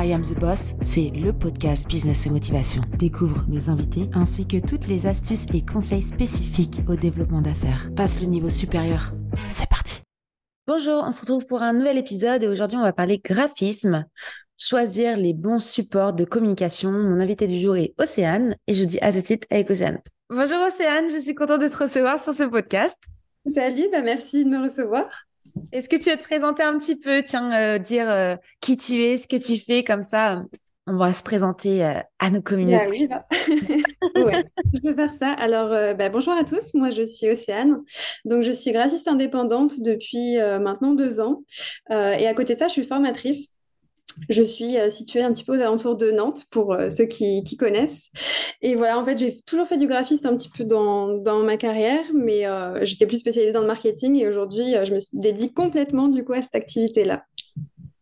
I Am the Boss, c'est le podcast Business et Motivation. Découvre mes invités ainsi que toutes les astuces et conseils spécifiques au développement d'affaires. Passe le niveau supérieur. C'est parti. Bonjour, on se retrouve pour un nouvel épisode et aujourd'hui on va parler graphisme. Choisir les bons supports de communication. Mon invité du jour est Océane et je dis à tout de suite avec Océane. Bonjour Océane, je suis contente de te recevoir sur ce podcast. Salut, bah merci de me recevoir. Est-ce que tu veux te présenter un petit peu, tiens, euh, dire euh, qui tu es, ce que tu fais, comme ça, on va se présenter euh, à nos communautés. Bah oui, bah. ouais, je vais faire ça. Alors, bah, bonjour à tous, moi je suis Océane, donc je suis graphiste indépendante depuis maintenant deux ans, et à côté de ça, je suis formatrice. Je suis euh, située un petit peu aux alentours de Nantes pour euh, ceux qui, connaissent. Et voilà, en fait, j'ai toujours fait du graphiste un petit peu dans, ma carrière, mais euh, j'étais plus spécialisée dans le marketing et aujourd'hui, je me dédie complètement du coup à cette activité-là.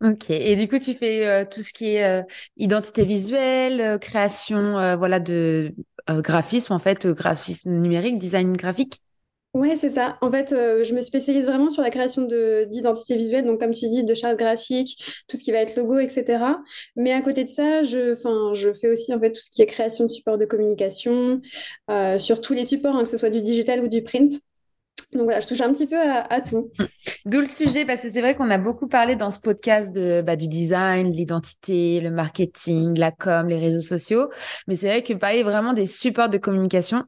Ok, et du coup, tu fais tout ce qui est identité visuelle, création voilà, de graphisme, en fait, graphisme numérique, design graphique Ouais, c'est ça. En fait, euh, je me spécialise vraiment sur la création de d'identité visuelle, donc comme tu dis, de chartes graphiques, tout ce qui va être logo, etc. Mais à côté de ça, je, je fais aussi en fait tout ce qui est création de supports de communication, euh, sur tous les supports, hein, que ce soit du digital ou du print. Donc voilà, je touche un petit peu à, tout. D'où le sujet, parce que c'est vrai qu'on a beaucoup parlé dans ce podcast de, bah, du design, l'identité, le marketing, la com, les réseaux sociaux. Mais c'est vrai que parler vraiment des supports de communication,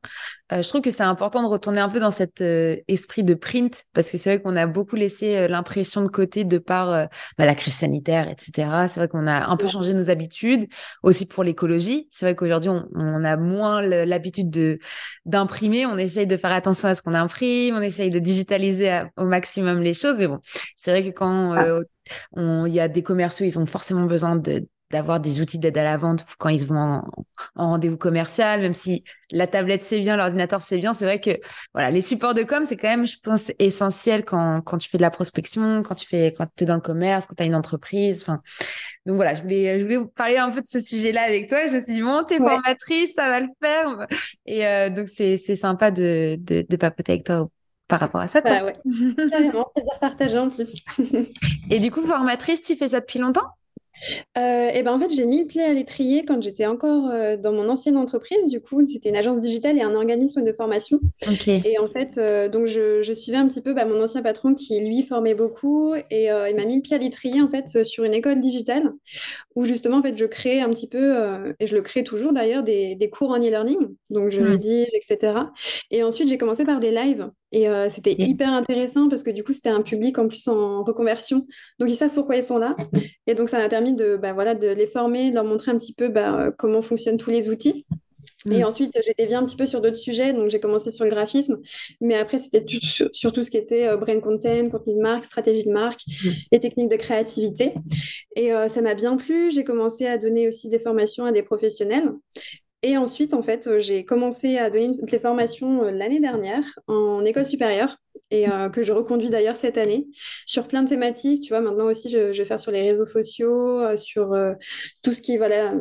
euh, je trouve que c'est important de retourner un peu dans cet euh, esprit de print, parce que c'est vrai qu'on a beaucoup laissé euh, l'impression de côté de par bah, la crise sanitaire, etc. C'est vrai qu'on a un peu changé nos habitudes, aussi pour l'écologie. C'est vrai qu'aujourd'hui, on, on, a moins l'habitude de d'imprimer. On essaye de faire attention à ce qu'on imprime, on essaye de digitaliser au maximum les choses. Mais bon, c'est vrai que quand ah. il y a des commerciaux, ils ont forcément besoin de d'avoir des outils d'aide à la vente quand ils vont en, rendez-vous commercial, même si la tablette c'est bien, l'ordinateur c'est bien, c'est vrai que voilà, les supports de com c'est quand même, je pense, essentiel quand, quand tu fais de la prospection, quand tu fais, quand es dans le commerce, quand tu as une entreprise. Enfin, donc voilà, je voulais, je voulais vous parler un peu de ce sujet-là avec toi. Je me suis dit bon, t'es formatrice, ça va le faire. Et euh, donc c'est c'est sympa de, de, de papoter avec toi par rapport à ça. Quoi. Bah ouais, carrément, plaisir partagé en plus. Et du coup, formatrice, tu fais ça depuis longtemps? Euh, et ben en fait, j'ai mis le pied à l'étrier quand j'étais encore euh, dans mon ancienne entreprise. Du coup, c'était une agence digitale et un organisme de formation. Et en fait, euh, donc je, je, suivais un petit peu bah, mon ancien patron qui lui formait beaucoup et il m'a mis le pied à l'étrier en fait sur une école digitale où justement en fait je crée un petit peu et je le crée toujours d'ailleurs des, des, cours en e-learning. Donc je mmh. rédige, etc. Et ensuite j'ai commencé par des lives et c'était hyper intéressant parce que du coup, c'était un public en plus en reconversion. Donc, ils savent pourquoi ils sont là. Et donc, ça m'a permis de, bah, voilà, de les former, de leur montrer un petit peu bah, comment fonctionnent tous les outils. Et ensuite, j'ai dévié un petit peu sur d'autres sujets. Donc, j'ai commencé sur le graphisme. Mais après, c'était sur, tout ce qui était brain content, contenu de marque, stratégie de marque, et techniques de créativité. Et ça m'a bien plu. J'ai commencé à donner aussi des formations à des professionnels. Et ensuite, en fait, euh, j'ai commencé à donner des formations euh, l'année dernière en école supérieure et euh, que je reconduis d'ailleurs cette année sur plein de thématiques. Tu vois, maintenant aussi, je, vais faire sur les réseaux sociaux, sur tout ce qui, voilà,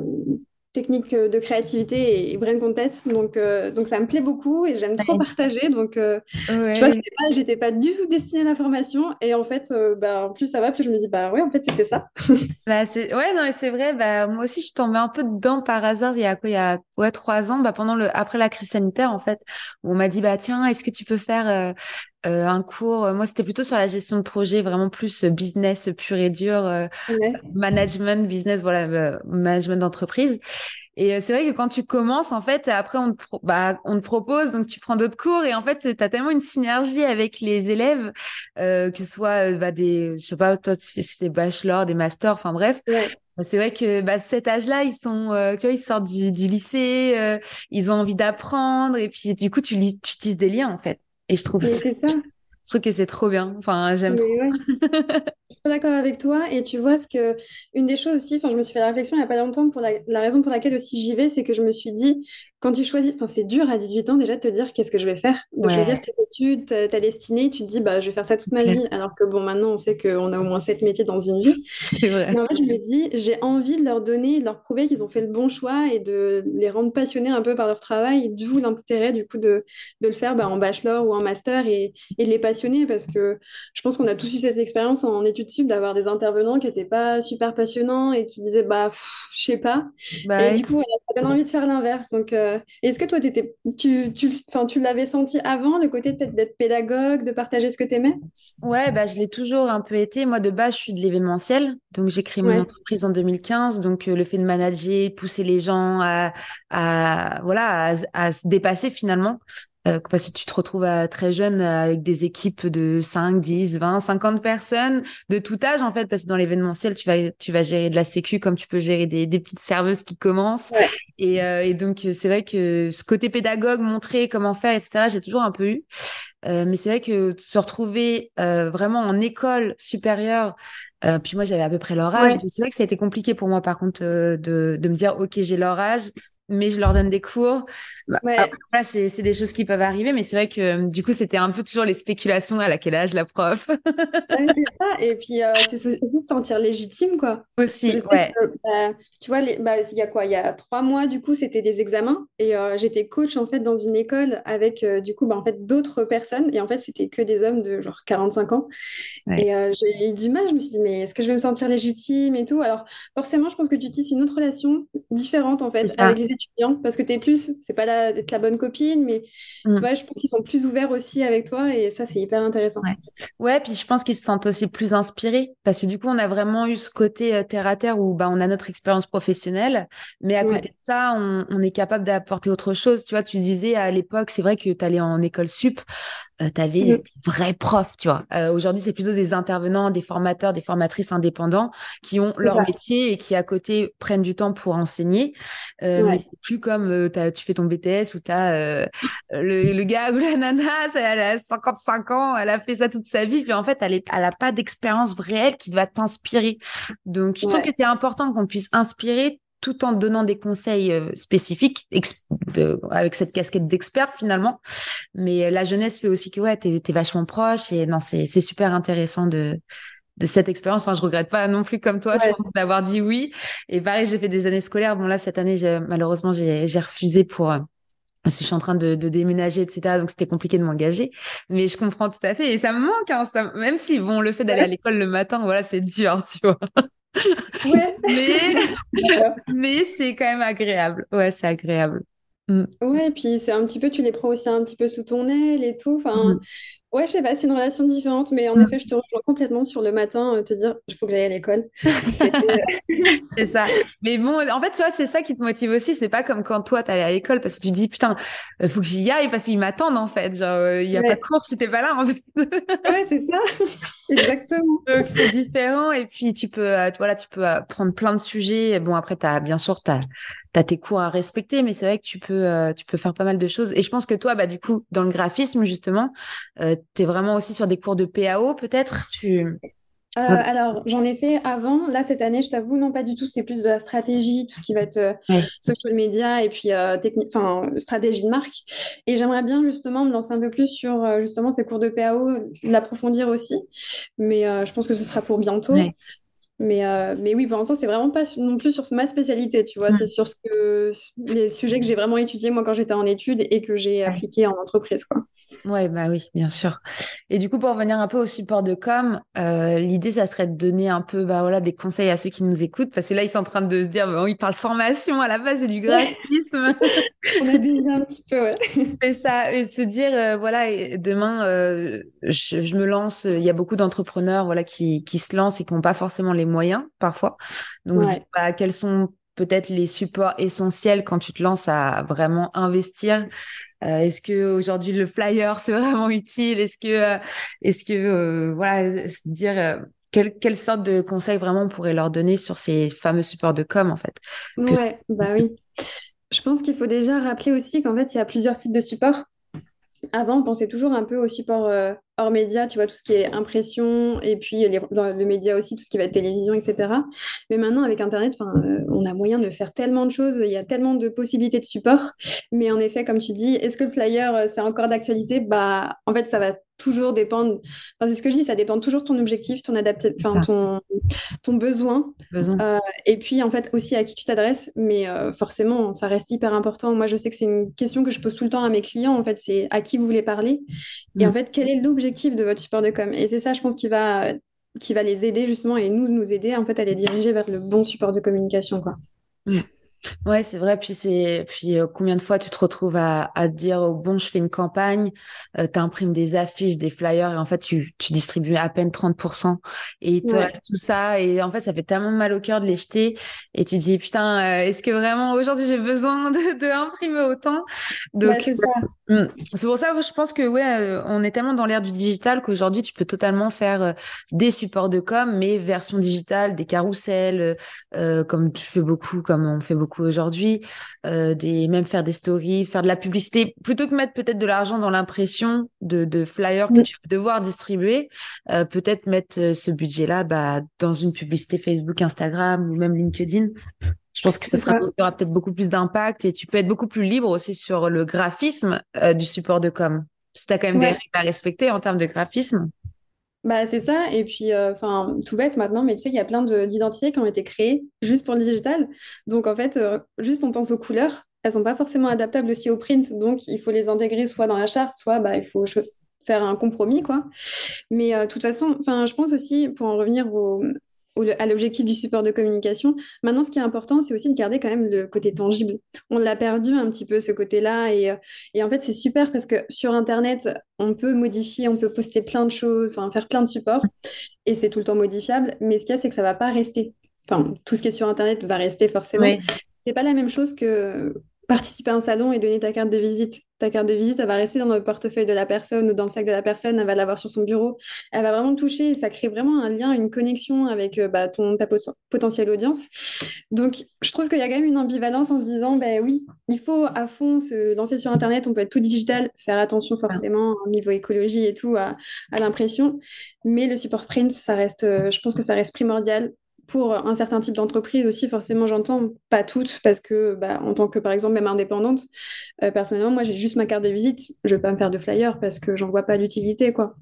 technique euh, de créativité et, brain content. Donc, euh, donc ça me plaît beaucoup et j'aime trop partager. Donc, euh, tu vois, j'étais pas du tout destinée à la formation. Et en fait, bah, en plus ça va, plus je me dis, bah ouais, en fait, c'était ça. bah, c'est... Ouais, non, c'est vrai. Bah, moi aussi, je suis tombée un peu dedans par hasard il y a quoi, il y a ouais, trois ans, bah, pendant le, après la crise sanitaire, en fait, où on m'a dit, bah, tiens, est-ce que tu peux faire euh, un cours, euh, moi c'était plutôt sur la gestion de projet, vraiment plus euh, business pur et dur, management, business, voilà, management d'entreprise. Et c'est vrai que quand tu commences, en fait, après on te, bah, on te propose, donc tu prends d'autres cours et en fait, tu as tellement une synergie avec les élèves, que ce soit bah, des, je sais pas, toi, c'est des bachelors, des masters, enfin bref. Bah, c'est vrai que bah, cet âge-là, ils sont, tu vois, ils sortent du, du lycée, ils ont envie d'apprendre et puis du coup, tu, tu tisses des liens en fait. Et je trouve, ça. je trouve que c'est trop bien. Enfin, j'aime trop. je suis d'accord avec toi. Et tu vois, ce que une des choses aussi, enfin, je me suis fait la réflexion il n'y a pas longtemps pour la, la raison pour laquelle aussi j'y vais, c'est que je me suis dit, quand tu choisis, enfin, c'est dur à 18 ans déjà de te dire qu'est-ce que je vais faire, de choisir tes études, ta, destinée, tu te dis bah je vais faire ça toute ma vie, alors que bon maintenant on sait qu'on a au moins sept métiers dans une vie. C'est vrai. en fait je me dis j'ai envie de leur donner, de leur prouver qu'ils ont fait le bon choix et de les rendre passionnés un peu par leur travail, et d'où l'intérêt du coup de, de le faire bah, en bachelor ou en master et, et, de les passionner parce que je pense qu'on a tous eu cette expérience en études sup d'avoir des intervenants qui n'étaient pas super passionnants et qui disaient bah je sais pas. Bah et du coup, ça donne envie de faire l'inverse. Donc, euh, est-ce que toi, étais, tu, tu, tu l'avais senti avant, le côté peut-être d'être pédagogue, de partager ce que tu aimais Ouais, bah, je l'ai toujours un peu été. Moi, de base, je suis de l'événementiel. Donc, j'ai créé mon entreprise en 2015. Donc, euh, le fait de manager, de pousser les gens à, à voilà, à, se dépasser finalement. Euh, parce que tu te retrouves à, très jeune avec des équipes de 5, 10, 20, 50 personnes de tout âge en fait parce que dans l'événementiel tu vas tu vas gérer de la sécu comme tu peux gérer des, des petites serveuses qui commencent. Et, euh, et donc c'est vrai que ce côté pédagogue montrer comment faire etc j'ai toujours un peu eu. Euh, mais c'est vrai que se retrouver euh, vraiment en école supérieure, euh, puis moi j'avais à peu près leur âge, c'est vrai que ça a été compliqué pour moi par contre de, de me dire ok j'ai leur âge, mais je leur donne des cours. Bah, Après, c'est, c'est des choses qui peuvent arriver, mais c'est vrai que euh, du coup, c'était un peu toujours les spéculations à quel âge la prof? c'est. Et puis, euh, c'est aussi se sentir légitime, quoi. Aussi, ouais. Bah, tu vois, bah, il y a quoi Il y a trois mois, du coup, c'était des examens. Et euh, j'étais coach, en fait, dans une école avec, du coup, bah, en fait, d'autres personnes. Et en fait, c'était que des hommes de genre 45 ans. Et j'ai eu du mal. Je me suis dit, mais est-ce que je vais me sentir légitime et tout? Alors, forcément, je pense que tu tisses une autre relation différente, en fait, avec les parce que tu es plus, c'est pas d'être la bonne copine, mais tu mm. vois, je pense qu'ils sont plus ouverts aussi avec toi et ça, c'est hyper intéressant. Ouais. puis je pense qu'ils se sentent aussi plus inspirés parce que du coup, on a vraiment eu ce côté euh, terre à terre où bah, on a notre expérience professionnelle, mais à côté de ça, on, on est capable d'apporter autre chose. Tu vois, tu disais à l'époque, c'est vrai que tu allais en école sup, euh, tu avais des vrais profs, tu vois. Euh, aujourd'hui, c'est plutôt des intervenants, des formateurs, des formatrices indépendants qui ont leur métier et qui à côté prennent du temps pour enseigner. Euh, Mais c'est plus comme euh, tu fais ton BTS où tu as euh, le, le, gars ou la nana, elle a 55 ans, elle a fait ça toute sa vie, puis en fait, elle, est, elle a pas d'expérience réelle qui va t'inspirer. Donc, je trouve que c'est important qu'on puisse inspirer tout en donnant des conseils euh, spécifiques avec cette casquette d'expert finalement. Mais euh, la jeunesse fait aussi que ouais, t'es es vachement proche et non, c'est super intéressant de de cette expérience. Enfin, je regrette pas non plus comme toi, je pense d'avoir dit oui. Et pareil, j'ai fait des années scolaires. Bon là, cette année, malheureusement, j'ai refusé pour euh, je suis en train de, de déménager, etc. Donc c'était compliqué de m'engager, mais je comprends tout à fait et ça me manque. Hein, ça, même si bon, le fait d'aller à l'école le matin, voilà, c'est dur, tu vois. Mais, c'est quand même agréable. Ouais, c'est agréable. Mm. Ouais, et puis c'est un petit peu, tu les prends aussi un petit peu sous ton aile et tout. Enfin, mm. Ouais, je sais pas, c'est une relation différente, mais en mm. effet, je te rejoins complètement sur le matin, euh, te dire, il faut que j'aille à l'école. c'est ça. Mais bon, en fait, tu vois, c'est ça qui te motive aussi. C'est pas comme quand toi, t'allais à l'école parce que tu te dis, putain, il euh, faut que j'y aille parce qu'ils m'attendent, en fait. Genre, euh, il y a pas de cours si t'es pas là, en fait. ouais, c'est ça. Exactement. Donc, c'est différent. Et puis, tu peux, voilà, tu peux prendre plein de sujets. Bon, après, t'as, bien sûr, t'as, as tes cours à respecter, mais c'est vrai que tu peux, tu peux faire pas mal de choses. Et je pense que toi, bah, du coup, dans le graphisme, justement, tu es vraiment aussi sur des cours de PAO, peut-être? Tu... Euh, alors, j'en ai fait avant. Là, cette année, je t'avoue, non, pas du tout. C'est plus de la stratégie, tout ce qui va être euh, social media et puis euh, technique, enfin, stratégie de marque. Et j'aimerais bien justement me lancer un peu plus sur justement ces cours de PAO, l'approfondir aussi. Mais je pense que ce sera pour bientôt. Mais, mais oui, pour l'instant, c'est vraiment pas non plus sur ma spécialité, tu vois. C'est sur ce que, les sujets que j'ai vraiment étudiés, moi, quand j'étais en études et que j'ai appliqué en entreprise, quoi. Ouais, bah oui, bien sûr. Et du coup, pour revenir un peu au support de com, euh, l'idée, ça serait de donner un peu, bah voilà, des conseils à ceux qui nous écoutent, parce que là, ils sont en train de se dire, bon, ils parlent formation à la base et du graphisme. On a déjà un petit peu, ouais. C'est ça, et se dire, euh, voilà, demain, euh, je, me lance. Il y a beaucoup d'entrepreneurs, voilà, qui qui se lancent et qui n'ont pas forcément les moyens parfois. Donc, je dis, bah, quels sont peut-être les supports essentiels quand tu te lances à vraiment investir euh, est-ce que aujourd'hui le flyer c'est vraiment utile? Est-ce que, euh, est-ce que euh, voilà, dire quelle, quelle sorte de conseils vraiment on pourrait leur donner sur ces fameux supports de com en fait? Ouais, bah oui. Je pense qu'il faut déjà rappeler aussi qu'en fait il y a plusieurs types de supports. Avant, on pensait toujours un peu au support hors média, tu vois, tout ce qui est impression, et puis les, dans le média aussi, tout ce qui va être télévision, etc. Mais maintenant, avec Internet, euh, on a moyen de faire tellement de choses, il y a tellement de possibilités de support. Mais en effet, comme tu dis, est-ce que le flyer, euh, c'est encore d'actualité? Bah, en fait, ça va toujours dépendre. c'est ce que je dis, ça dépend toujours de ton objectif, ton enfin ton, ton besoin. Euh, et puis en fait aussi à qui tu t'adresses. Mais euh, forcément, ça reste hyper important. Moi, je sais que c'est une question que je pose tout le temps à mes clients. En fait, c'est à qui vous voulez parler. Et en mm. fait, quel est l'objectif de votre support de com? Et c'est ça, je pense, qui va qui va les aider justement et nous nous aider en fait à les diriger vers le bon support de communication quoi. Mmh. Ouais, c'est vrai. Puis c'est puis euh, combien de fois tu te retrouves à, à te dire oh, bon, je fais une campagne, euh, tu imprimes des affiches, des flyers et en fait tu, tu distribues à peine 30% et tu tout ça et en fait ça fait tellement mal au cœur de les jeter et tu dis putain, euh, est-ce que vraiment aujourd'hui j'ai besoin de, de imprimer autant? Donc c'est hmm. c'est pour ça que je pense que ouais, on est tellement dans l'ère du digital qu'aujourd'hui tu peux totalement faire des supports de com mais version digitale, des carousels comme tu fais beaucoup comme on fait beaucoup aujourd'hui, euh, des même faire des stories, faire de la publicité, plutôt que mettre peut-être de l'argent dans l'impression de, de flyers que tu vas devoir distribuer, euh, peut-être mettre euh, ce budget-là bah, dans une publicité Facebook, Instagram ou même LinkedIn. Je pense que ça sera, aura peut-être beaucoup plus d'impact et tu peux être beaucoup plus libre aussi sur le graphisme du support de com. Si tu as quand même des règles à respecter en termes de graphisme. Bah, c'est ça. Et puis, euh, enfin, tout bête maintenant, mais tu sais qu'il y a plein d'identités qui ont été créées juste pour le digital. Donc, en fait, euh, juste on pense aux couleurs. Elles sont pas forcément adaptables aussi au print. Donc, il faut les intégrer soit dans la charte, soit bah, il faut faire un compromis, quoi. Mais euh, de toute façon, je pense aussi, pour en revenir au, à l'objectif du support de communication. Maintenant, ce qui est important, c'est aussi de garder quand même le côté tangible. On l'a perdu un petit peu ce côté-là et, et, en fait, c'est super parce que sur Internet, on peut modifier, on peut poster plein de choses, enfin, faire plein de supports et c'est tout le temps modifiable. Mais ce qu'il y a, c'est que ça va pas rester. Enfin, tout ce qui est sur Internet va rester forcément. C'est pas la même chose que participer à un salon et donner ta carte de visite. Ta carte de visite, elle va rester dans le portefeuille de la personne ou dans le sac de la personne, elle va l'avoir sur son bureau. Elle va vraiment toucher, ça crée vraiment un lien, une connexion avec euh, bah, ton, ta potentielle audience. Donc, je trouve qu'il y a quand même une ambivalence en se disant, ben oui, il faut à fond se lancer sur Internet, on peut être tout digital, faire attention forcément au niveau écologie et tout à, à l'impression, mais le support print, ça reste, euh, je pense que ça reste primordial pour un certain type d'entreprise aussi, forcément, j'entends pas toutes, parce que bah, en tant que, par exemple, même indépendante, euh, personnellement, moi, j'ai juste ma carte de visite. Je vais pas me faire de flyer parce que j'en vois pas l'utilité, quoi.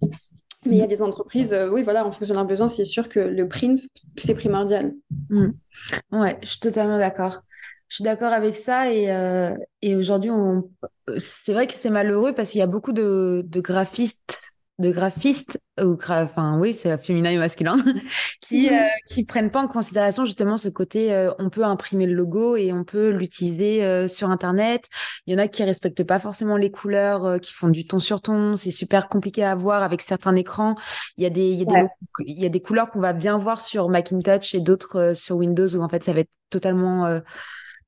Mais il y a des entreprises, euh, oui, voilà, en fonction d'un besoin, c'est sûr que le print, c'est primordial. Mmh. Ouais, je suis totalement d'accord. Je suis d'accord avec ça et, euh, et aujourd'hui, c'est vrai que c'est malheureux parce qu'il y a beaucoup de graphistes de graphistes ou enfin oui c'est féminin et masculin qui mhm. euh, qui prennent pas en considération justement ce côté euh, on peut imprimer le logo et on peut l'utiliser euh, sur internet il y en a qui respectent pas forcément les couleurs qui font du ton sur ton c'est super compliqué à voir avec certains écrans il y a des il y a des il y a des couleurs qu'on va bien voir sur Macintosh et d'autres sur Windows où en fait ça va être totalement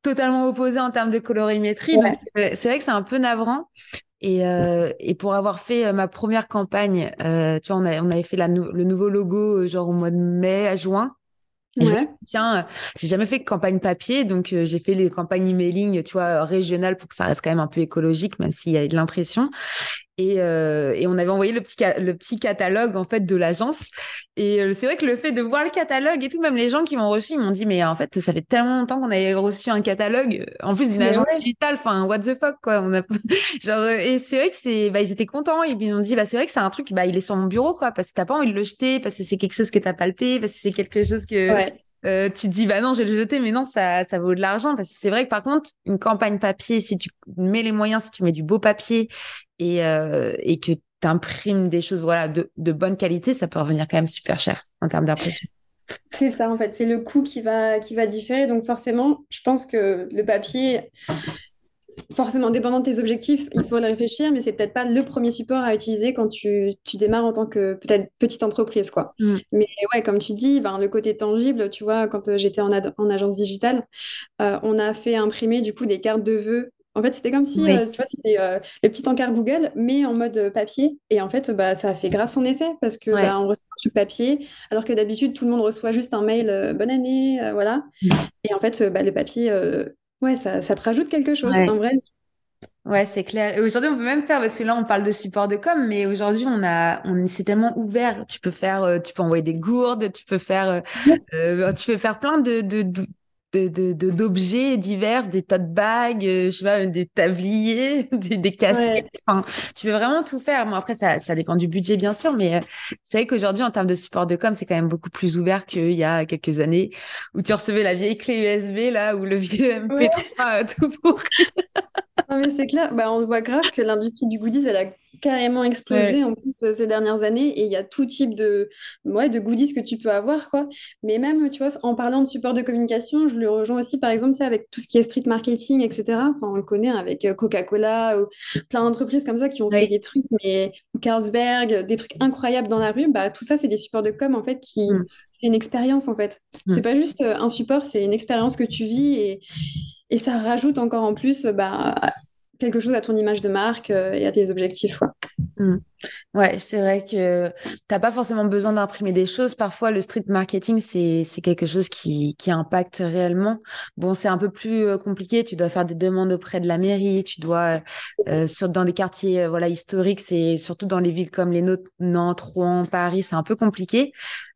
totalement opposé en termes de colorimétrie. Donc c'est vrai que c'est un peu navrant. Et, euh, et pour avoir fait euh, ma première campagne, euh, tu vois, on, a, on avait fait la le nouveau logo euh, genre au mois de mai à juin. Et je me suis dit, tiens, j'ai jamais fait de campagne papier, donc j'ai fait les campagnes emailing, tu vois, régionales pour que ça reste quand même un peu écologique, même s'il y a de l'impression. Et, euh, et, on avait envoyé le petit, le petit catalogue en fait de l'agence. Et euh, c'est vrai que le fait de voir le catalogue et tout, même les gens qui m'ont reçu, ils m'ont dit mais en fait ça fait tellement longtemps qu'on avait reçu un catalogue, en plus d'une agence digitale. Enfin what the fuck quoi. On a genre euh, et c'est vrai que c'est bah ils étaient contents et puis ils m'ont dit bah c'est vrai que c'est un truc bah il est sur mon bureau quoi parce que t'as pas envie de le jeter parce que c'est quelque chose que t'as palpé parce que c'est quelque chose que ouais. Euh, tu te dis bah non je vais le jeter mais non ça vaut de l'argent. Parce que c'est vrai que par contre une campagne papier si tu mets les moyens si tu mets du beau papier et euh, que tu imprimes des choses voilà de, bonne qualité ça peut revenir quand même super cher en termes d'impression c'est ça en fait. C'est le coût qui va différer. Donc forcément je pense que le papier forcément dépendant de tes objectifs, il faut le réfléchir, mais c'est peut-être pas le premier support à utiliser quand tu, tu démarres en tant que peut-être petite entreprise, quoi. Mm. Mais ouais, comme tu dis, ben, le côté tangible, tu vois, quand euh, j'étais en, en, agence digitale, euh, on a fait imprimer du coup des cartes de vœux. En fait, c'était comme si, euh, tu vois, c'était les petits encarts Google, mais en mode papier. Et en fait, bah, ça a fait grâce son effet parce que bah, on reçoit truc papier, alors que d'habitude, tout le monde reçoit juste un mail bonne année, voilà. Mm. Et en fait, bah, le papier Ouais, ça, ça te rajoute quelque chose, ouais. vrai. Ouais, c'est clair. Et aujourd'hui, on peut même faire, parce que là, on parle de support de com, mais aujourd'hui, on a, on, c'est tellement ouvert. Tu peux faire, euh, tu peux envoyer des gourdes, tu peux faire, euh, euh, tu peux faire plein de, de, de de, d'objets divers, des tote bags, euh, je sais pas, des tabliers, des, des casquettes. Enfin, tu peux vraiment tout faire. Bon, après, ça, ça dépend du budget, bien sûr, mais euh, c'est vrai qu'aujourd'hui, en termes de support de com, c'est quand même beaucoup plus ouvert qu'il y a quelques années où tu recevais la vieille clé USB, là, ou le vieux MP3 euh, tout pourri. non, mais c'est clair. Bah, on voit grave que l'industrie du goodies, elle a carrément explosé en plus euh, ces dernières années et il y a tout type de, ouais, de goodies que tu peux avoir, quoi. Mais même, tu vois, en parlant de support de communication, je le rejoins aussi, par exemple, avec tout ce qui est street marketing, etc. Enfin, on le connaît hein, avec euh, Coca-Cola ou plein d'entreprises comme ça qui ont fait des trucs, mais Carlsberg, des trucs incroyables dans la rue, bah, tout ça, c'est des supports de com, en fait, qui... Mm. C'est une expérience en fait. C'est mm. pas juste euh, un support, c'est une expérience que tu vis et, et ça rajoute encore en plus bah, quelque chose à ton image de marque euh, et à tes objectifs. Quoi. Mm. Ouais, c'est vrai que t'as pas forcément besoin d'imprimer des choses. Parfois, le street marketing, c'est c'est quelque chose qui qui impacte réellement. Bon, c'est un peu plus euh, compliqué. Tu dois faire des demandes auprès de la mairie. Tu dois euh, sur, dans des quartiers euh, voilà historiques, c'est surtout dans les villes comme les nôtres, Nantes, Rouen, Paris, c'est un peu compliqué.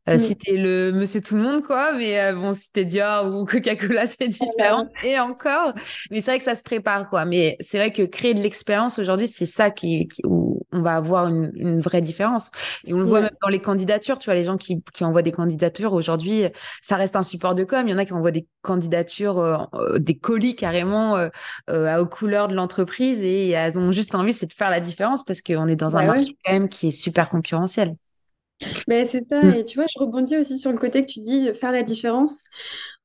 Euh, Si t'es le monsieur tout le monde, quoi, mais euh, bon, si t'es Dior ou Coca-Cola, c'est différent. Et encore, mais c'est vrai que ça se prépare, quoi. Mais c'est vrai que créer de l'expérience aujourd'hui, c'est ça qui, où on va avoir une, une, vraie différence. Et on le voit même dans les candidatures, tu vois, les gens qui, qui envoient des candidatures aujourd'hui, ça reste un support de com. Il y en a qui envoient des candidatures, euh, des colis carrément euh, aux couleurs de l'entreprise et elles ont juste envie, c'est de faire la différence parce qu'on est dans un bah marché quand même qui est super concurrentiel. Mais c'est ça, mm. et tu vois, je rebondis aussi sur le côté que tu dis, faire la différence.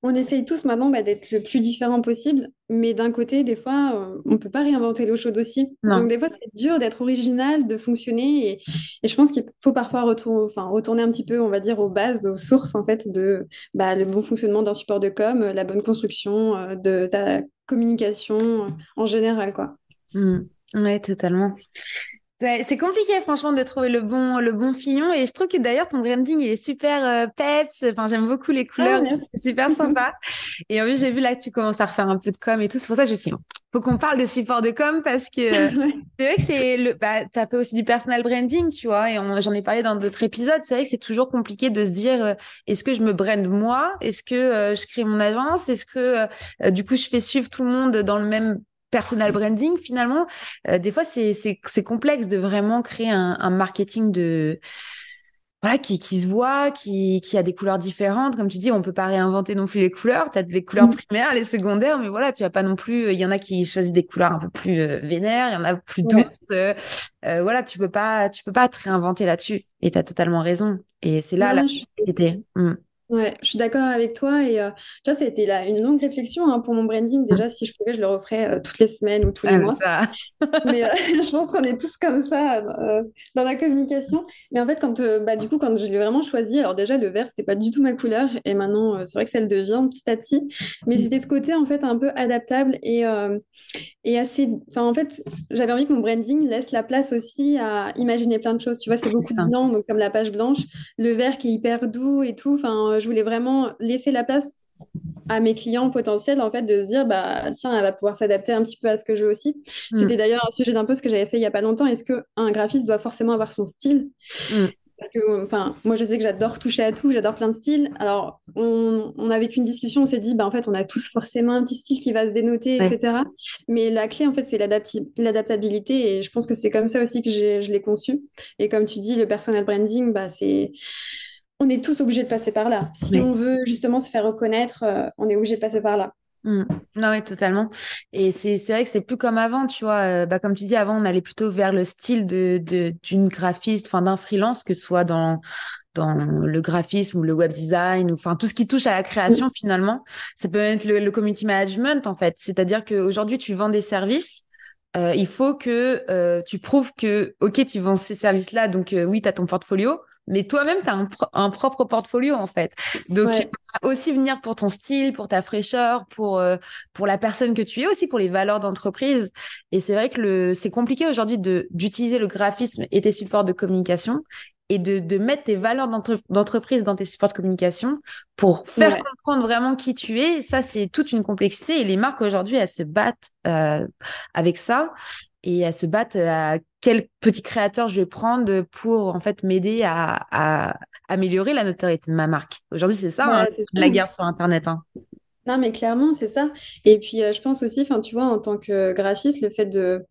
On essaye tous maintenant bah, d'être le plus différent possible, mais d'un côté, des fois, euh, on ne peut pas réinventer l'eau chaude aussi. Donc, des fois, c'est dur d'être original, de fonctionner, et, et je pense qu'il faut parfois retourner, enfin, retourner un petit peu, on va dire, aux bases, aux sources, en fait, de bah, le bon fonctionnement d'un support de com, la bonne construction euh, de ta communication euh, en général, quoi. Mm. Oui, totalement. C'est compliqué, franchement, de trouver le bon, le bon filon. Et je trouve que d'ailleurs, ton branding, il est super euh, peps. Enfin, j'aime beaucoup les couleurs. Ah, c'est super sympa. et en plus, j'ai vu là que tu commences à refaire un peu de com et tout. C'est pour ça que je me suis dit, faut qu'on parle de support de com parce que c'est vrai que c'est le, bah, t'as fait aussi du personal branding, tu vois. Et j'en ai parlé dans d'autres épisodes. C'est vrai que c'est toujours compliqué de se dire, euh, est-ce que je me brande moi? Est-ce que euh, je crée mon agence? Est-ce que, du coup, je fais suivre tout le monde dans le même personal branding finalement euh, des fois c'est c'est complexe de vraiment créer un, un marketing de voilà qui qui se voit qui qui a des couleurs différentes. Comme tu dis on peut pas réinventer non plus les couleurs. Tu as les couleurs mm. primaires les secondaires mais voilà tu vas pas non plus il y en a qui choisissent des couleurs un peu plus euh, vénères il y en a plus douces euh, voilà tu peux pas tu peux pas te réinventer là-dessus. Et tu as totalement raison. Et c'est là la mm. Ouais, je suis d'accord avec toi. Et euh, tu vois, ça a été là, une longue réflexion hein, pour mon branding. Déjà, mmh. si je pouvais, je le referais euh, toutes les semaines ou tous les ah, mois. mais euh, je pense qu'on est tous comme ça dans la communication. Mais en fait, quand, bah, du coup, quand je l'ai vraiment choisi, alors déjà, le vert, c'était pas du tout ma couleur. Et maintenant, c'est vrai que ça le devient petit à petit. Mais mmh. c'était ce côté, en fait, un peu adaptable et, et assez. Enfin, en fait, j'avais envie que mon branding laisse la place aussi à imaginer plein de choses. Tu vois, c'est beaucoup de blanc, donc comme la page blanche. Le vert qui est hyper doux et tout. Enfin, je voulais vraiment laisser la place à mes clients potentiels en fait de se dire bah tiens elle va pouvoir s'adapter un petit peu à ce que je veux aussi. Mm. c'était d'ailleurs un sujet d'un peu ce que j'avais fait il y a pas longtemps. Est-ce que un graphiste doit forcément avoir son style? Mm. parce que enfin moi je sais que j'adore toucher à tout j'adore plein de styles. Alors on, on a vécu une discussion on s'est dit bah en fait on a tous forcément un petit style qui va se dénoter etc mais la clé en fait c'est l'adaptabilité. Et je pense que c'est comme ça aussi que je l'ai conçu. Et comme tu dis le personal branding bah c'est on est tous obligés de passer par là. Si on veut justement se faire reconnaître, euh, on est obligé de passer par là. Mmh. Non, mais totalement. Et c'est vrai que c'est plus comme avant, tu vois. Euh, bah, comme tu dis, avant, on allait plutôt vers le style de d'une graphiste, enfin d'un freelance, que ce soit dans dans le graphisme ou le web design, ou enfin tout ce qui touche à la création finalement. Ça peut être le, community management en fait. C'est-à-dire qu'aujourd'hui, tu vends des services. Euh, il faut que tu prouves que, OK, tu vends ces services-là, donc oui, tu as ton portfolio, mais toi-même, tu as un, propre portfolio, en fait. Donc, peux aussi venir pour ton style, pour ta fraîcheur, pour, euh, pour la personne que tu es, aussi pour les valeurs d'entreprise. Et c'est vrai que le, c'est compliqué aujourd'hui d'utiliser le graphisme et tes supports de communication et de, de mettre tes valeurs d'entreprise dans tes supports de communication pour faire comprendre vraiment qui tu es. Ça, c'est toute une complexité. Et les marques aujourd'hui, elles se battent euh, avec ça et elles se battent à quel petit créateur je vais prendre pour en fait m'aider à, améliorer la notoriété de ma marque. Aujourd'hui, c'est ça, hein, la guerre sur Internet. Hein. Non, mais clairement, c'est ça. Et puis, euh, je pense aussi, enfin, tu vois, en tant que graphiste, le fait de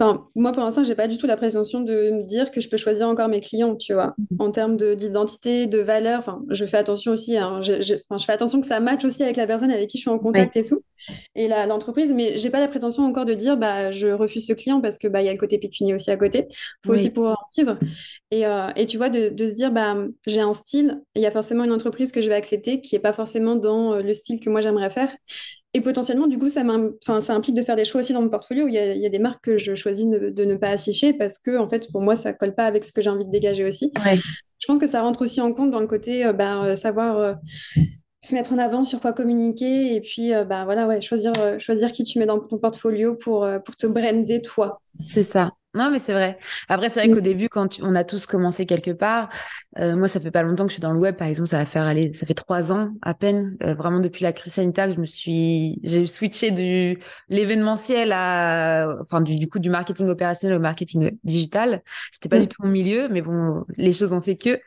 Enfin, moi, pour l'instant, j'ai pas du tout la prétention de me dire que je peux choisir encore mes clients, tu vois, Mhm. en termes de- d'identité, de, valeur. Enfin, je fais attention aussi, hein, je, je- enfin, je fais attention que ça matche aussi avec la personne avec qui je suis en Ouais. contact et tout, et l'entreprise, mais j'ai pas la prétention encore de dire, bah, je refuse ce client parce que, bah, il y a le côté pécunier aussi à côté. Faut aussi pouvoir en vivre. Et, euh, et tu vois, de, de se dire, bah, j'ai un style, il y a forcément une entreprise que je vais accepter qui est pas forcément dans euh, le style que moi j'aimerais faire. Et potentiellement, du coup, ça, implique de faire des choix aussi dans mon portfolio. Il y a, il y a des marques que je choisis de, de ne pas afficher parce que, en fait, pour moi, ça colle pas avec ce que j'ai envie de dégager aussi. ouais. Je pense que ça rentre aussi en compte dans le côté euh, bah, euh, savoir euh, se mettre en avant sur quoi communiquer et puis bah, voilà, ouais, choisir, choisir qui tu mets dans ton portfolio pour, pour te brander toi. C'est ça. Non, mais c'est vrai. Après, c'est vrai Mm. qu'au début, quand tu- on a tous commencé quelque part, euh, moi, ça fait pas longtemps que je suis dans le web, par exemple, ça va faire aller, ça fait trois ans à peine, euh, vraiment depuis la crise sanitaire, que je me suis, j'ai switché du l'événementiel à, enfin, du, du coup, du marketing opérationnel au marketing digital. C'était pas Mm. du tout mon milieu, mais bon, les choses ont fait que.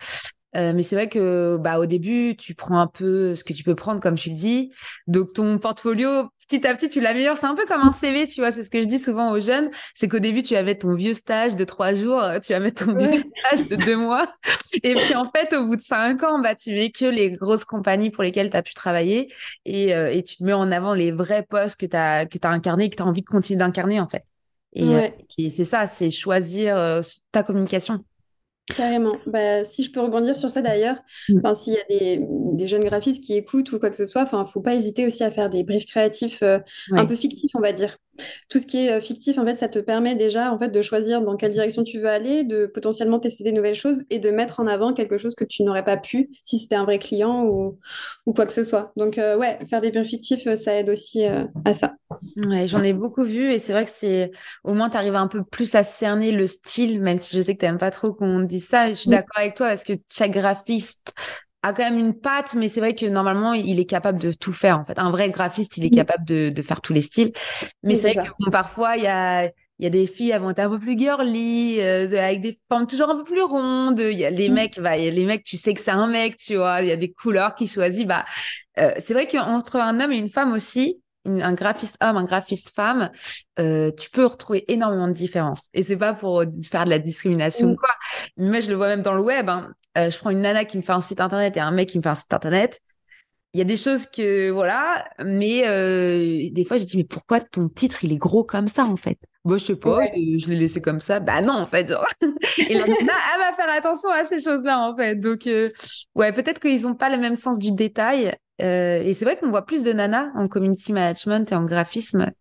Euh, mais c'est vrai que bah au début tu prends un peu ce que tu peux prendre comme tu le dis. Donc ton portfolio petit à petit tu l'améliores. C'est un peu comme un CV tu vois c'est ce que je dis souvent aux jeunes. C'est qu'au début tu avais ton vieux stage de trois jours euh, tu vas mettre ton vieux stage de deux mois. Et puis en fait au bout de cinq ans bah tu mets que les grosses compagnies pour lesquelles tu as pu travailler. Et, euh, et tu te mets en avant les vrais postes que tu as que tu as incarnés que tu as envie de continuer d'incarner en fait. Et, Ouais. et c'est ça c'est choisir euh, ta communication Carrément. Bah, si je peux rebondir sur ça d'ailleurs, Mm. enfin, s'il y a des, des jeunes graphistes qui écoutent ou quoi que ce soit, enfin, faut pas hésiter aussi à faire des briefs créatifs euh, un peu fictifs, on va dire. Tout ce qui est euh, fictif, en fait, ça te permet déjà en fait, de choisir dans quelle direction tu veux aller, de potentiellement tester des nouvelles choses et de mettre en avant quelque chose que tu n'aurais pas pu si c'était un vrai client ou, ou quoi que ce soit. Donc, euh, ouais, faire des briefs fictifs, euh, ça aide aussi euh, à ça. Ouais, j'en ai beaucoup vu et c'est vrai que c'est au moins tu arrives un peu plus à cerner le style, même si je sais que tu n'aimes pas trop qu'on dise ça. Je suis d'accord avec toi parce que chaque graphiste a quand même une patte, mais c'est vrai que normalement il est capable de tout faire en fait. Un vrai graphiste, il est Mm. capable de, de faire tous les styles. Mais c'est vrai ça. que bon, parfois il y a il y a des filles, elles vont être un peu plus girly, euh, avec des formes toujours un peu plus rondes. Il y a les Mm. mecs, bah, il y a les mecs, tu sais que c'est un mec, tu vois. Il y a des couleurs qu'il choisit. Bah, euh, c'est vrai qu'entre un homme et une femme aussi, une- un graphiste homme, un graphiste femme, euh, tu peux retrouver énormément de différences. Et c'est pas pour euh, faire de la discrimination ou Mm. quoi. Mais je le vois même dans le web. hein. Euh, je prends une nana qui me fait un site internet et un mec qui me fait un site internet. Il y a des choses que voilà, mais euh, des fois j'ai dit mais pourquoi ton titre il est gros comme ça en fait? Bon, je sais pas, Ouais. je l'ai laissé comme ça. Bah non en fait. genre. Et la nana, elle va faire attention à ces choses-là en fait. Donc ouais, peut-être qu'ils ont pas le même sens du détail. Euh, et c'est vrai qu'on voit plus de nanas en community management et en graphisme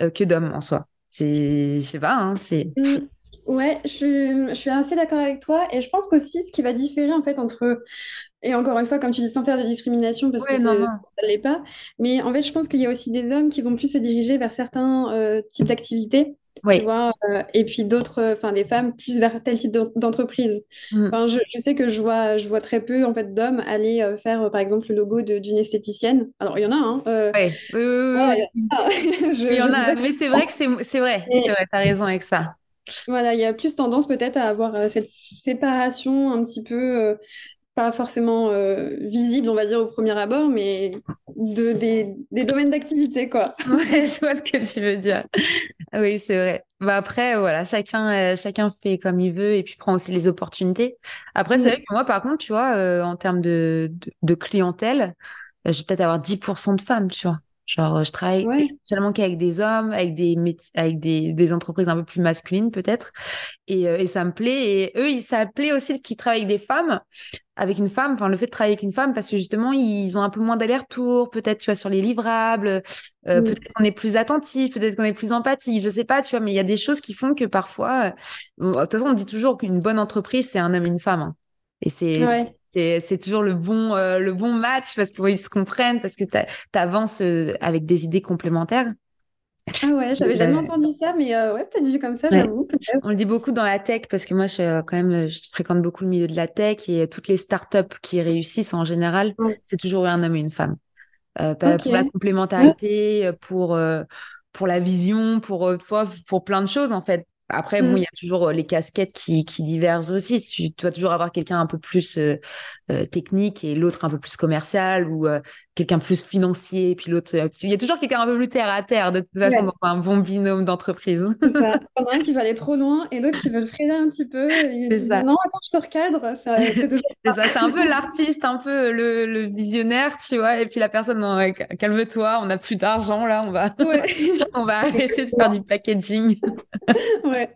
euh, que d'hommes en soi. C'est, je sais pas, hein, c'est. Mm. Ouais, je suis, je suis assez d'accord avec toi et je pense qu'aussi ce qui va différer en fait entre, et encore une fois comme tu dis sans faire de discrimination parce que non, non. ça l'est pas, mais en fait je pense qu'il y a aussi des hommes qui vont plus se diriger vers certains euh, types d'activités, tu Oui. vois, euh, et puis d'autres, euh, enfin des femmes plus vers tel type d'en- d'entreprise. Mm. Enfin, je, je sais que je vois, je vois très peu en fait d'hommes aller euh, faire par exemple le logo d'une esthéticienne. Alors il y en a, hein, euh, Ouais. Oui, oui, oui, voilà, oui. il y en a. Je, Il y en a, mais c'est vrai que c'est, c'est vrai, Et- c'est vrai, t'as raison avec ça. Voilà, il y a plus tendance peut-être à avoir cette séparation un petit peu, pas forcément euh, visible, on va dire, au premier abord, mais de, des, des domaines d'activité, quoi. Ouais, je vois ce que tu veux dire. Oui, c'est vrai. Bah après, voilà, chacun, euh, chacun fait comme il veut et puis prend aussi les opportunités. Après, c'est Mm. vrai que moi, par contre, tu vois, euh, en termes de, de, de clientèle, je vais peut-être avoir 10% de femmes, tu vois. Genre, euh, je travaille Ouais. seulement qu'avec des hommes, avec des, avec des, des entreprises un peu plus masculines, peut-être. Et, euh, et ça me plaît. Et eux, ils, ça plaît aussi qu'ils travaillent avec des femmes, avec une femme, enfin, le fait de travailler avec une femme, parce que justement, ils ont un peu moins d'aller-retour, peut-être, tu vois, sur les livrables, euh, peut-être qu'on est plus attentif, peut-être qu'on est plus empathique, je sais pas, tu vois, mais il y a des choses qui font que parfois, euh, de toute façon, on dit toujours qu'une bonne entreprise, c'est un homme et une femme. hein. Et c'est, Ouais. C'est, toujours le bon, euh, le bon match parce qu'ils se comprennent, parce que t'a- t'avances euh, avec des idées complémentaires. Ah ouais, j'avais jamais entendu ça, mais euh, ouais, peut-être vu comme ça, Ouais. j'avoue. On le dit beaucoup dans la tech parce que moi, je, euh, quand même, je fréquente beaucoup le milieu de la tech et toutes les startups qui réussissent en général, Ouais. c'est toujours un homme et une femme. Euh. Pour la complémentarité, pour, euh, pour la vision, pour, tu pour plein de choses en fait. Après, bon, Mm. il y a toujours les casquettes qui, qui divergent aussi. Tu, tu vas toujours avoir quelqu'un un peu plus euh, technique et l'autre un peu plus commercial ou euh, quelqu'un plus financier, et puis l'autre, il y a toujours quelqu'un un peu plus terre à terre, de toute façon, dans un bon binôme d'entreprise. C'est ça. un qui va aller trop loin et l'autre qui veut le freiner un petit peu. C'est ça. Non, attends, je te recadre. C'est toujours ça. C'est un peu l'artiste, un peu le, le, visionnaire, tu vois, et puis la personne, non, calme-toi, on n'a plus d'argent, là, on va, on va arrêter de faire du packaging. ouais.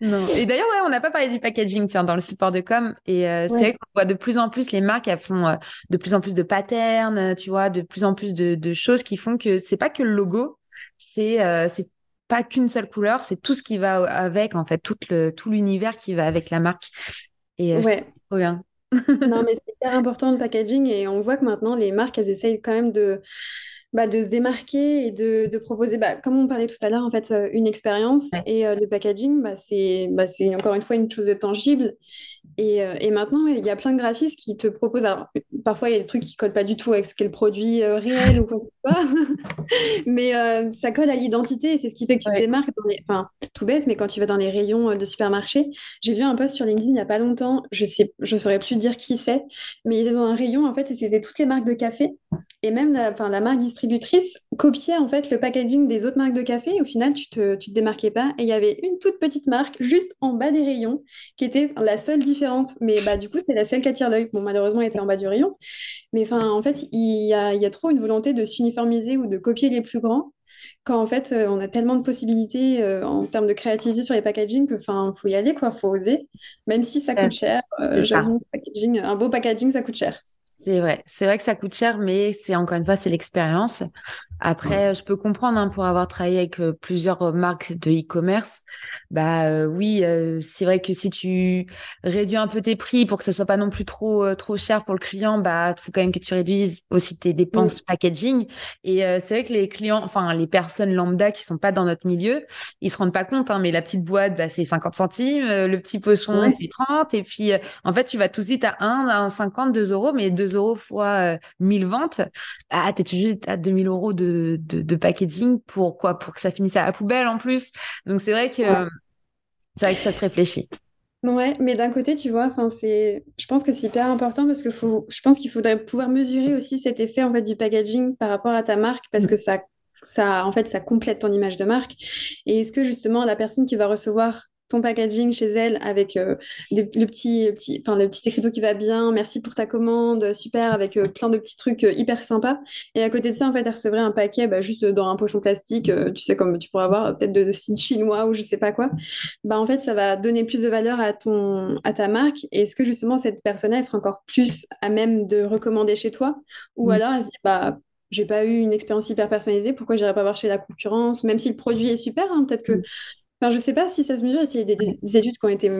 Non. Et d'ailleurs, ouais, on n'a pas parlé du packaging tiens, dans le support de com. Et euh, c'est vrai qu'on voit de plus en plus les marques, elles font euh, de plus en plus de patterns, euh, tu vois, de plus en plus de, de choses qui font que c'est pas que le logo, c'est c'est pas qu'une seule couleur, c'est tout ce qui va avec, en fait, tout le tout l'univers qui va avec la marque. Et ouais. trop bien. non, mais c'est hyper important le packaging et on voit que maintenant les marques, elles essayent quand même de bah, de se démarquer et de, de proposer, bah, comme on parlait tout à l'heure, en fait, euh, une expérience. Et euh, le packaging, bah, c'est bah, encore une fois une chose de tangible. Et, euh, et, maintenant, il y a plein de graphistes qui te proposent. Alors, parfois, il y a des trucs qui ne collent pas du tout avec ce qu'est le produit réel ou quoi que ce soit. mais ça colle à l'identité et c'est ce qui fait que tu te démarques. Dans les... Enfin, tout bête, mais quand tu vas dans les rayons de supermarché, j'ai vu un post sur LinkedIn il n'y a pas longtemps. Je sais, je saurais plus dire qui c'est, mais il était dans un rayon, en fait, et c'était toutes les marques de café. Et même la, la marque distributrice copiait en fait le packaging des autres marques de café. Et au final, tu te, tu te démarquais pas. Et il y avait une toute petite marque juste en bas des rayons qui était la seule différente. Mais bah, du coup, c'est la seule qui attire l'œil. Bon, malheureusement, elle était en bas du rayon. Mais enfin, en fait, il y a, il y a trop une volonté de s'uniformiser ou de copier les plus grands quand en fait euh, on a tellement de possibilités euh, en termes de créativité sur les packaging que enfin faut y aller quoi, faut oser, même si ça coûte cher. Euh, j'avoue, un beau packaging ça coûte cher. C'est vrai, c'est vrai que ça coûte cher, mais c'est encore une fois, c'est l'expérience. Après, je peux comprendre hein, pour avoir travaillé avec euh, plusieurs euh, marques de e-commerce. Bah euh, oui, c'est vrai que si tu réduis un peu tes prix pour que ce soit pas non plus trop trop cher pour le client, bah faut quand même que tu réduises aussi tes dépenses packaging. Et c'est vrai que les clients, enfin les personnes lambda qui sont pas dans notre milieu, ils se rendent pas compte. Hein, mais la petite boîte, bah, c'est 50 centimes, le petit pochon c'est 30, et puis en fait tu vas tout de suite à 1, à 50, 2 euros, mais 2 euros fois 1000 euh, ventes, ah, t'es toujours à 2000 euros de, de, packaging pour quoi Pour que ça finisse à la poubelle en plus. Donc c'est vrai que c'est vrai que ça se réfléchit. Ouais, mais d'un côté, tu vois, enfin c'est, je pense que c'est hyper important parce que faut, je pense qu'il faudrait pouvoir mesurer aussi cet effet en fait du packaging par rapport à ta marque parce que ça, ça, en fait, ça complète ton image de marque. Et est-ce que justement la personne qui va recevoir ton packaging chez elle avec euh, le, petit, petit, enfin, le petit écriteau qui va bien, merci pour ta commande, super, avec euh, plein de petits trucs euh, hyper sympas. Et à côté de ça, en fait, elle recevrait un paquet bah, juste dans un pochon plastique, tu sais, comme tu pourrais avoir peut-être de, sites chinois ou je sais pas quoi. Bah, en fait, ça va donner plus de valeur à, ton, à ta marque. Et est-ce que justement, cette personne-là, elle sera encore plus à même de recommander chez toi? Ou alors, elle se dit, bah, j'ai pas eu une expérience hyper personnalisée, pourquoi j'irais pas voir chez la concurrence, même si le produit est super, hein, peut-être que je ne sais pas si ça se mesure, s'il y a des, études qui ont été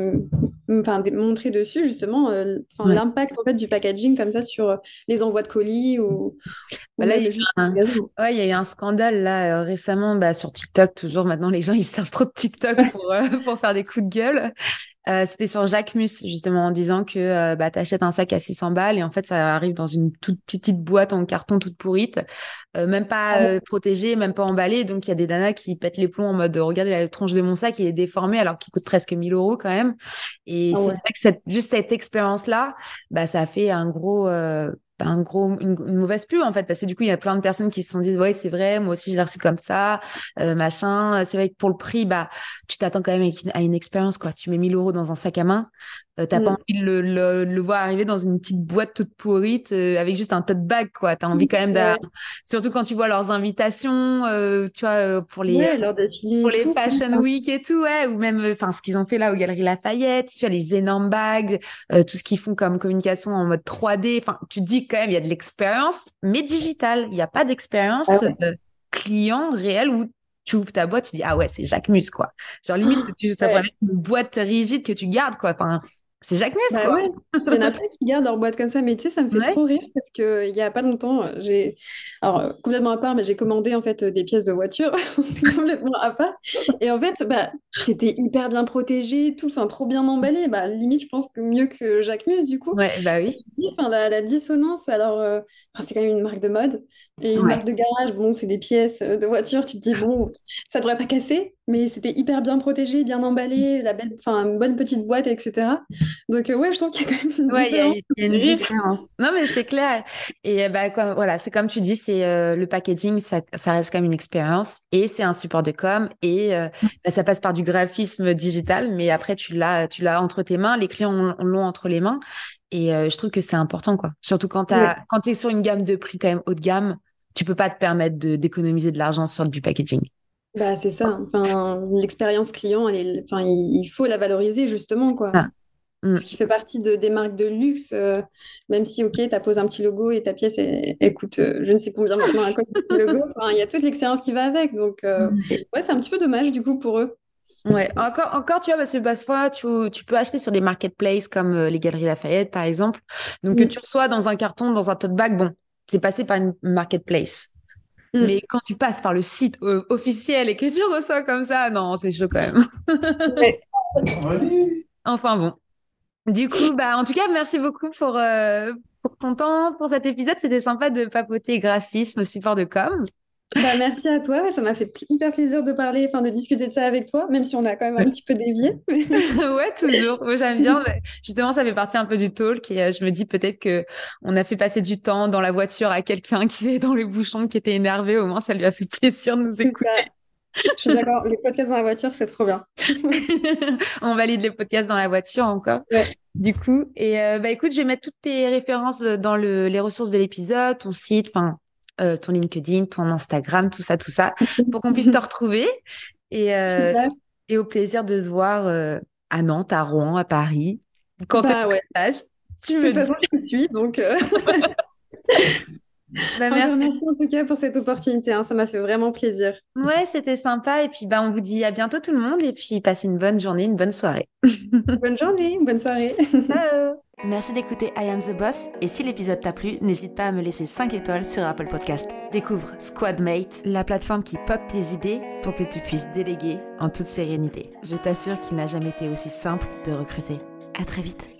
enfin, montrées dessus, justement, euh, l'impact en fait, du packaging comme ça sur euh, les envois de colis ou. Bah là, il y, a eu un... ouais, il y a eu un scandale là euh, récemment bah, sur TikTok. Toujours maintenant, les gens ils servent trop de TikTok pour, pour faire des coups de gueule. Euh, c'était sur Jacques Mus, justement, en disant que euh, bah, tu achètes un sac à 600 balles et en fait, ça arrive dans une toute petite boîte en carton toute pourrite, euh, même pas ah protégée, même pas emballée. Donc, il y a des nanas qui pètent les plombs en mode regardez la tronche de mon sac, il est déformé alors qu'il coûte presque 1000 euros quand même. Et ah c'est vrai que cette, juste cette expérience-là, bah, ça a fait un gros un gros une, mauvaise pub en fait parce que du coup il y a plein de personnes qui se sont dit ouais c'est vrai moi aussi j'ai reçu comme ça euh, machin. C'est vrai que pour le prix bah tu t'attends quand même à une, expérience quoi. Tu mets 1000 euros dans un sac à main euh, t'as pas mm. envie de le, le, le, voir arriver dans une petite boîte toute pourrite euh, avec juste un tote bag quoi t'as envie quand même de surtout quand tu vois leurs invitations euh, tu vois pour les pour les fashion week et tout ouais ou même enfin ce qu'ils ont fait là aux Galeries Lafayette tu vois les énormes bags tout ce qu'ils font comme communication en mode 3D enfin tu dis quand même il y a de l'expérience mais digitale il n'y a pas d'expérience ah client réel où tu ouvres ta boîte, tu dis ah ouais, c'est Jacques Mus quoi. Genre limite tu ça ouais. une boîte rigide que tu gardes quoi. Enfin, c'est Jacques Mus, bah quoi. Il y en a plein qui gardent leur boîte comme ça, mais tu sais, ça me fait trop rire parce qu'il n'y a pas longtemps, j'ai. Alors, euh, complètement à part, mais j'ai commandé en fait des pièces de voiture. c'est complètement à part. Et en fait, bah, c'était hyper bien protégé, tout, enfin, trop bien emballé. Bah, limite, je pense que mieux que Jacques Mus, du coup. Ouais, bah oui. Enfin, la, la dissonance, alors. Euh, c'est quand même une marque de mode. Et une marque de garage, bon, c'est des pièces de voiture, tu te dis, bon, ça devrait pas casser, mais c'était hyper bien protégé, bien emballé, la belle, enfin, une bonne petite boîte, etc. Donc, ouais, je trouve qu'il y a quand même une ouais, différence. Il y, a une différence. Non, mais c'est clair. Et bah, comme, voilà, c'est comme tu dis, c'est le packaging, ça, ça, reste quand même une expérience et c'est un support de com et bah, ça passe par du graphisme digital, mais après, tu l'as, tu l'as entre tes mains, les clients l'ont entre les mains. Et je trouve que c'est important, quoi. Surtout quand tu quand es sur une gamme de prix quand même haut de gamme, tu peux pas te permettre d'économiser de l'argent sur du packaging. Bah, c'est ça. Enfin, l'expérience client, elle est... enfin, il faut la valoriser, justement, quoi. Ah. Mm. Ce qui fait partie de, des marques de luxe, même si, ok, tu poses un petit logo et ta pièce, elle, coûte je ne sais combien maintenant du logo. Il y a toute l'expérience qui va avec. Donc, mm. ouais, c'est un petit peu dommage, du coup, pour eux. Ouais, encore, encore, tu vois, parce que parfois, tu, tu peux acheter sur des marketplaces comme euh, les Galeries Lafayette, par exemple. Donc, que tu reçois dans un carton, dans un tote bag, bon, c'est passé par une marketplace. Mm. Mais quand tu passes par le site euh, officiel et que tu reçois comme ça, non, c'est chaud quand même. enfin bon. Du coup, bah, en tout cas, merci beaucoup pour, euh, pour ton temps, pour cet épisode. C'était sympa de papoter graphisme, support de com. Bah, merci à toi, ça m'a fait hyper plaisir de parler, enfin de discuter de ça avec toi, même si on a quand même un petit peu dévié. ouais, toujours. J'aime bien. Justement, ça fait partie un peu du talk et euh, je me dis peut-être que on a fait passer du temps dans la voiture à quelqu'un qui était dans les bouchons, qui était énervé. Au moins, ça lui a fait plaisir de nous écouter. Je suis d'accord, les podcasts dans la voiture, c'est trop bien. on valide les podcasts dans la voiture encore. Du coup, et euh, bah écoute, je vais mettre toutes tes références dans le, les ressources de l'épisode, ton site, enfin euh, ton LinkedIn, ton Instagram, tout ça, tout ça, pour qu'on puisse te retrouver. Et, euh, et au plaisir de se voir euh, à Nantes, à Rouen, à Paris. Quand bah, ouais. tu me dis. je suis, donc. Bah, merci. merci. en tout cas pour cette opportunité, hein. ça m'a fait vraiment plaisir. Ouais, c'était sympa. Et puis, bah, on vous dit à bientôt tout le monde. Et puis, passez une bonne journée, une bonne soirée. bonne journée, bonne soirée. Ciao. Merci d'écouter I Am the Boss et si l'épisode t'a plu, n'hésite pas à me laisser 5 étoiles sur Apple Podcast. Découvre Squadmate, la plateforme qui pop tes idées pour que tu puisses déléguer en toute sérénité. Je t'assure qu'il n'a jamais été aussi simple de recruter. À très vite.